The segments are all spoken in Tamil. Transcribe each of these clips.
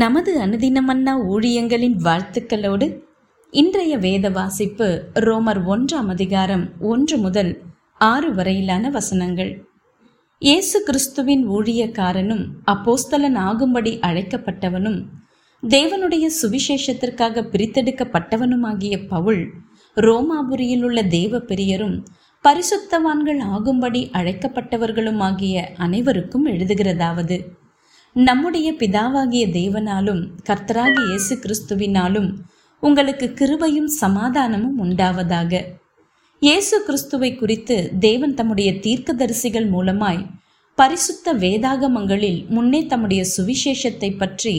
நமது அனுதினமன்னா ஊழியங்களின் வாழ்த்துக்களோடு இன்றைய வேத வாசிப்பு ரோமர் ஒன்றாம் அதிகாரம் ஒன்று முதல் ஆறு வரையிலான வசனங்கள். இயேசு கிறிஸ்துவின் ஊழியக்காரனும் அப்போஸ்தலன் ஆகும்படி அழைக்கப்பட்டவனும் தேவனுடைய சுவிசேஷத்திற்காக பிரித்தெடுக்கப்பட்டவனுமாகிய பவுல் ரோமாபுரியில் உள்ள தேவ பெரியரும் பரிசுத்தவான்கள் ஆகும்படி அழைக்கப்பட்டவர்களுமாகிய அனைவருக்கும் எழுதுகிறதாவது. நம்முடைய பிதாவாகிய தேவனாலும் கர்த்தராகிய இயேசு கிறிஸ்துவினாலும் உங்களுக்கு கிருபையும் சமாதானமும் உண்டாவதாக. இயேசு கிறிஸ்துவை குறித்து தேவன் தம்முடைய தீர்க்கதரிசிகள் மூலமாய் பரிசுத்த வேதாகமங்களில் முன்னே தம்முடைய சுவிசேஷத்தை பற்றி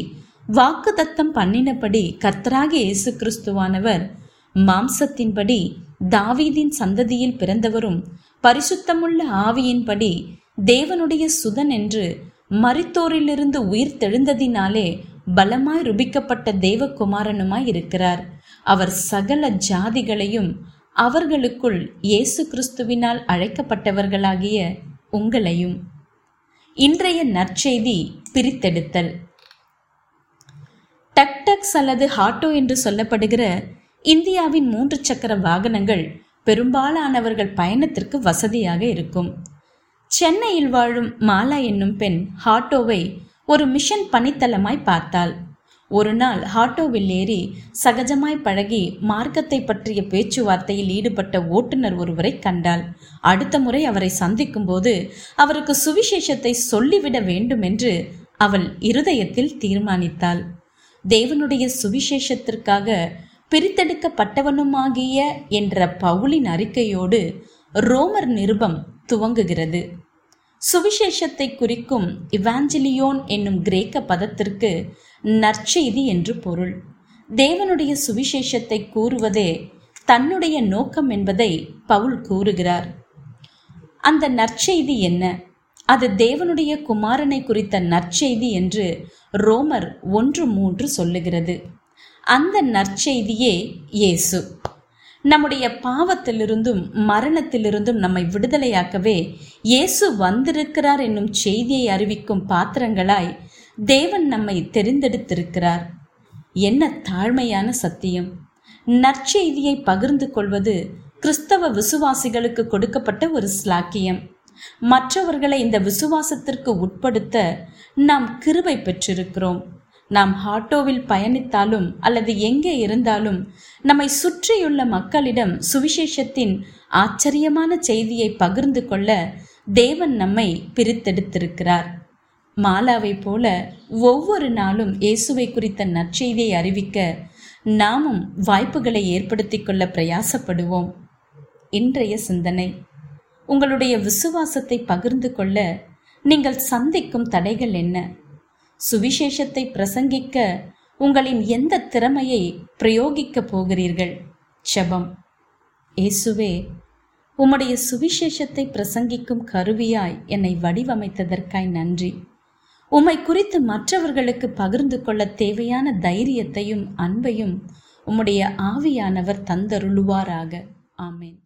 வாக்குதத்தம் பண்ணினபடி கர்த்தராகிய இயேசு கிறிஸ்துவானவர் மாம்சத்தின்படி தாவீதின் சந்ததியில் பிறந்தவரும் பரிசுத்தமுள்ள ஆவியின்படி தேவனுடைய சுதன் என்று மரித்தோரிலிருந்து உயிர் தெழுந்ததினாலே பலமாய் ருபிக்கப்பட்ட தேவகுமாரனுமாய் இருக்கிறார். அவர் சகல ஜாதிகளையும் அவர்களுக்குள் இயேசு கிறிஸ்துவினால் அழைக்கப்பட்டவர்களாகிய உங்களையும். இன்றைய நற்செய்தி பிரித்தெடுத்தல். டக்டக்ஸ் அல்லது ஹாட்டோ என்று சொல்லப்படுகிற இந்தியாவின் மூன்று சக்கர வாகனங்கள் பெரும்பாலானவர்கள் பயணத்திற்கு வசதியாக இருக்கும். சென்னையில் வாழும் மாலா என்னும் பெண் ஹாட்டோவை ஒரு மிஷன் பணித்தளமாய் பார்த்தாள். ஒரு நாள் ஹாட்டோவில் ஏறி சகஜமாய் பழகி மார்க்கத்தை பற்றிய பேச்சுவார்த்தையில் ஈடுபட்ட ஓட்டுநர் ஒருவரை கண்டாள். அடுத்த முறை அவரை சந்திக்கும்போது அவருக்கு சுவிசேஷத்தை சொல்லிவிட வேண்டும் என்று அவள் இருதயத்தில் தீர்மானித்தாள். தேவனுடைய சுவிசேஷத்திற்காக பிரித்தெடுக்கப்பட்டவனுமாகிய என்ற பவுலின் அறிக்கையோடு ரோமர் நிருபம் துவங்குகிறது. சுவிசேஷத்தை குறிக்கும் இவாஞ்சலியோன் என்னும் கிரேக்க பதத்திற்கு நற்செய்தி என்று பொருள். தேவனுடைய சுவிசேஷத்தை கூறுவதே தன்னுடைய நோக்கம் என்பதை பவுல் கூறுகிறார். அந்த நற்செய்தி என்ன? அது தேவனுடைய குமாரனை குறித்த நற்செய்தி என்று ரோமர் ஒன்று மூன்று சொல்லுகிறது. அந்த நற்செய்தியே இயேசு. நம்முடைய பாவத்திலிருந்தும் மரணத்திலிருந்தும் நம்மை விடுதலையாக்கவே இயேசு வந்திருக்கிறார் என்னும் செய்தியை அறிவிக்கும் பாத்திரங்களாய் தேவன் நம்மை தெரிந்தெடுத்திருக்கிறார். என்ன தாழ்மையான சத்தியம். நற்செய்தியை பகிர்ந்து கொள்வது கிறிஸ்தவ விசுவாசிகளுக்கு கொடுக்கப்பட்ட ஒரு ஸ்லாக்கியம் மற்றவர்களை இந்த விசுவாசத்திற்கு உட்படுத்த நாம் கிருபை பெற்றிருக்கிறோம். நாம் ஆட்டோவில் பயணித்தாலும் அல்லது எங்கே இருந்தாலும் நம்மை சுற்றியுள்ள மக்களிடம் சுவிசேஷத்தின் ஆச்சரியமான செய்தியை பகிர்ந்து கொள்ள தேவன் நம்மை பிரித்தெடுத்திருக்கிறார். மாலாவை போல ஒவ்வொரு நாளும் இயேசுவை குறித்த நற்செய்தியை அறிவிக்க நாமும் வாய்ப்புகளை ஏற்படுத்தி கொள்ள பிரயாசப்படுவோம். இன்றைய சிந்தனை. உங்களுடைய விசுவாசத்தை பகிர்ந்து கொள்ள நீங்கள் சந்திக்கும் தடைகள் என்ன? சுவிசேஷத்தை பிரசங்கிக்க உங்களின் எந்த திறமையை பிரயோகிக்கப் போகிறீர்கள்? செபம் இயேசுவே உம்முடைய சுவிசேஷத்தை பிரசங்கிக்கும் கருவியாய் என்னை வடிவமைத்ததற்காய் நன்றி. உம்மை குறித்து மற்றவர்களுக்கு பகிர்ந்து கொள்ள தேவையான தைரியத்தையும் அன்பையும் உம்முடைய ஆவியானவர் தந்தருளுவாராக. ஆமேன்.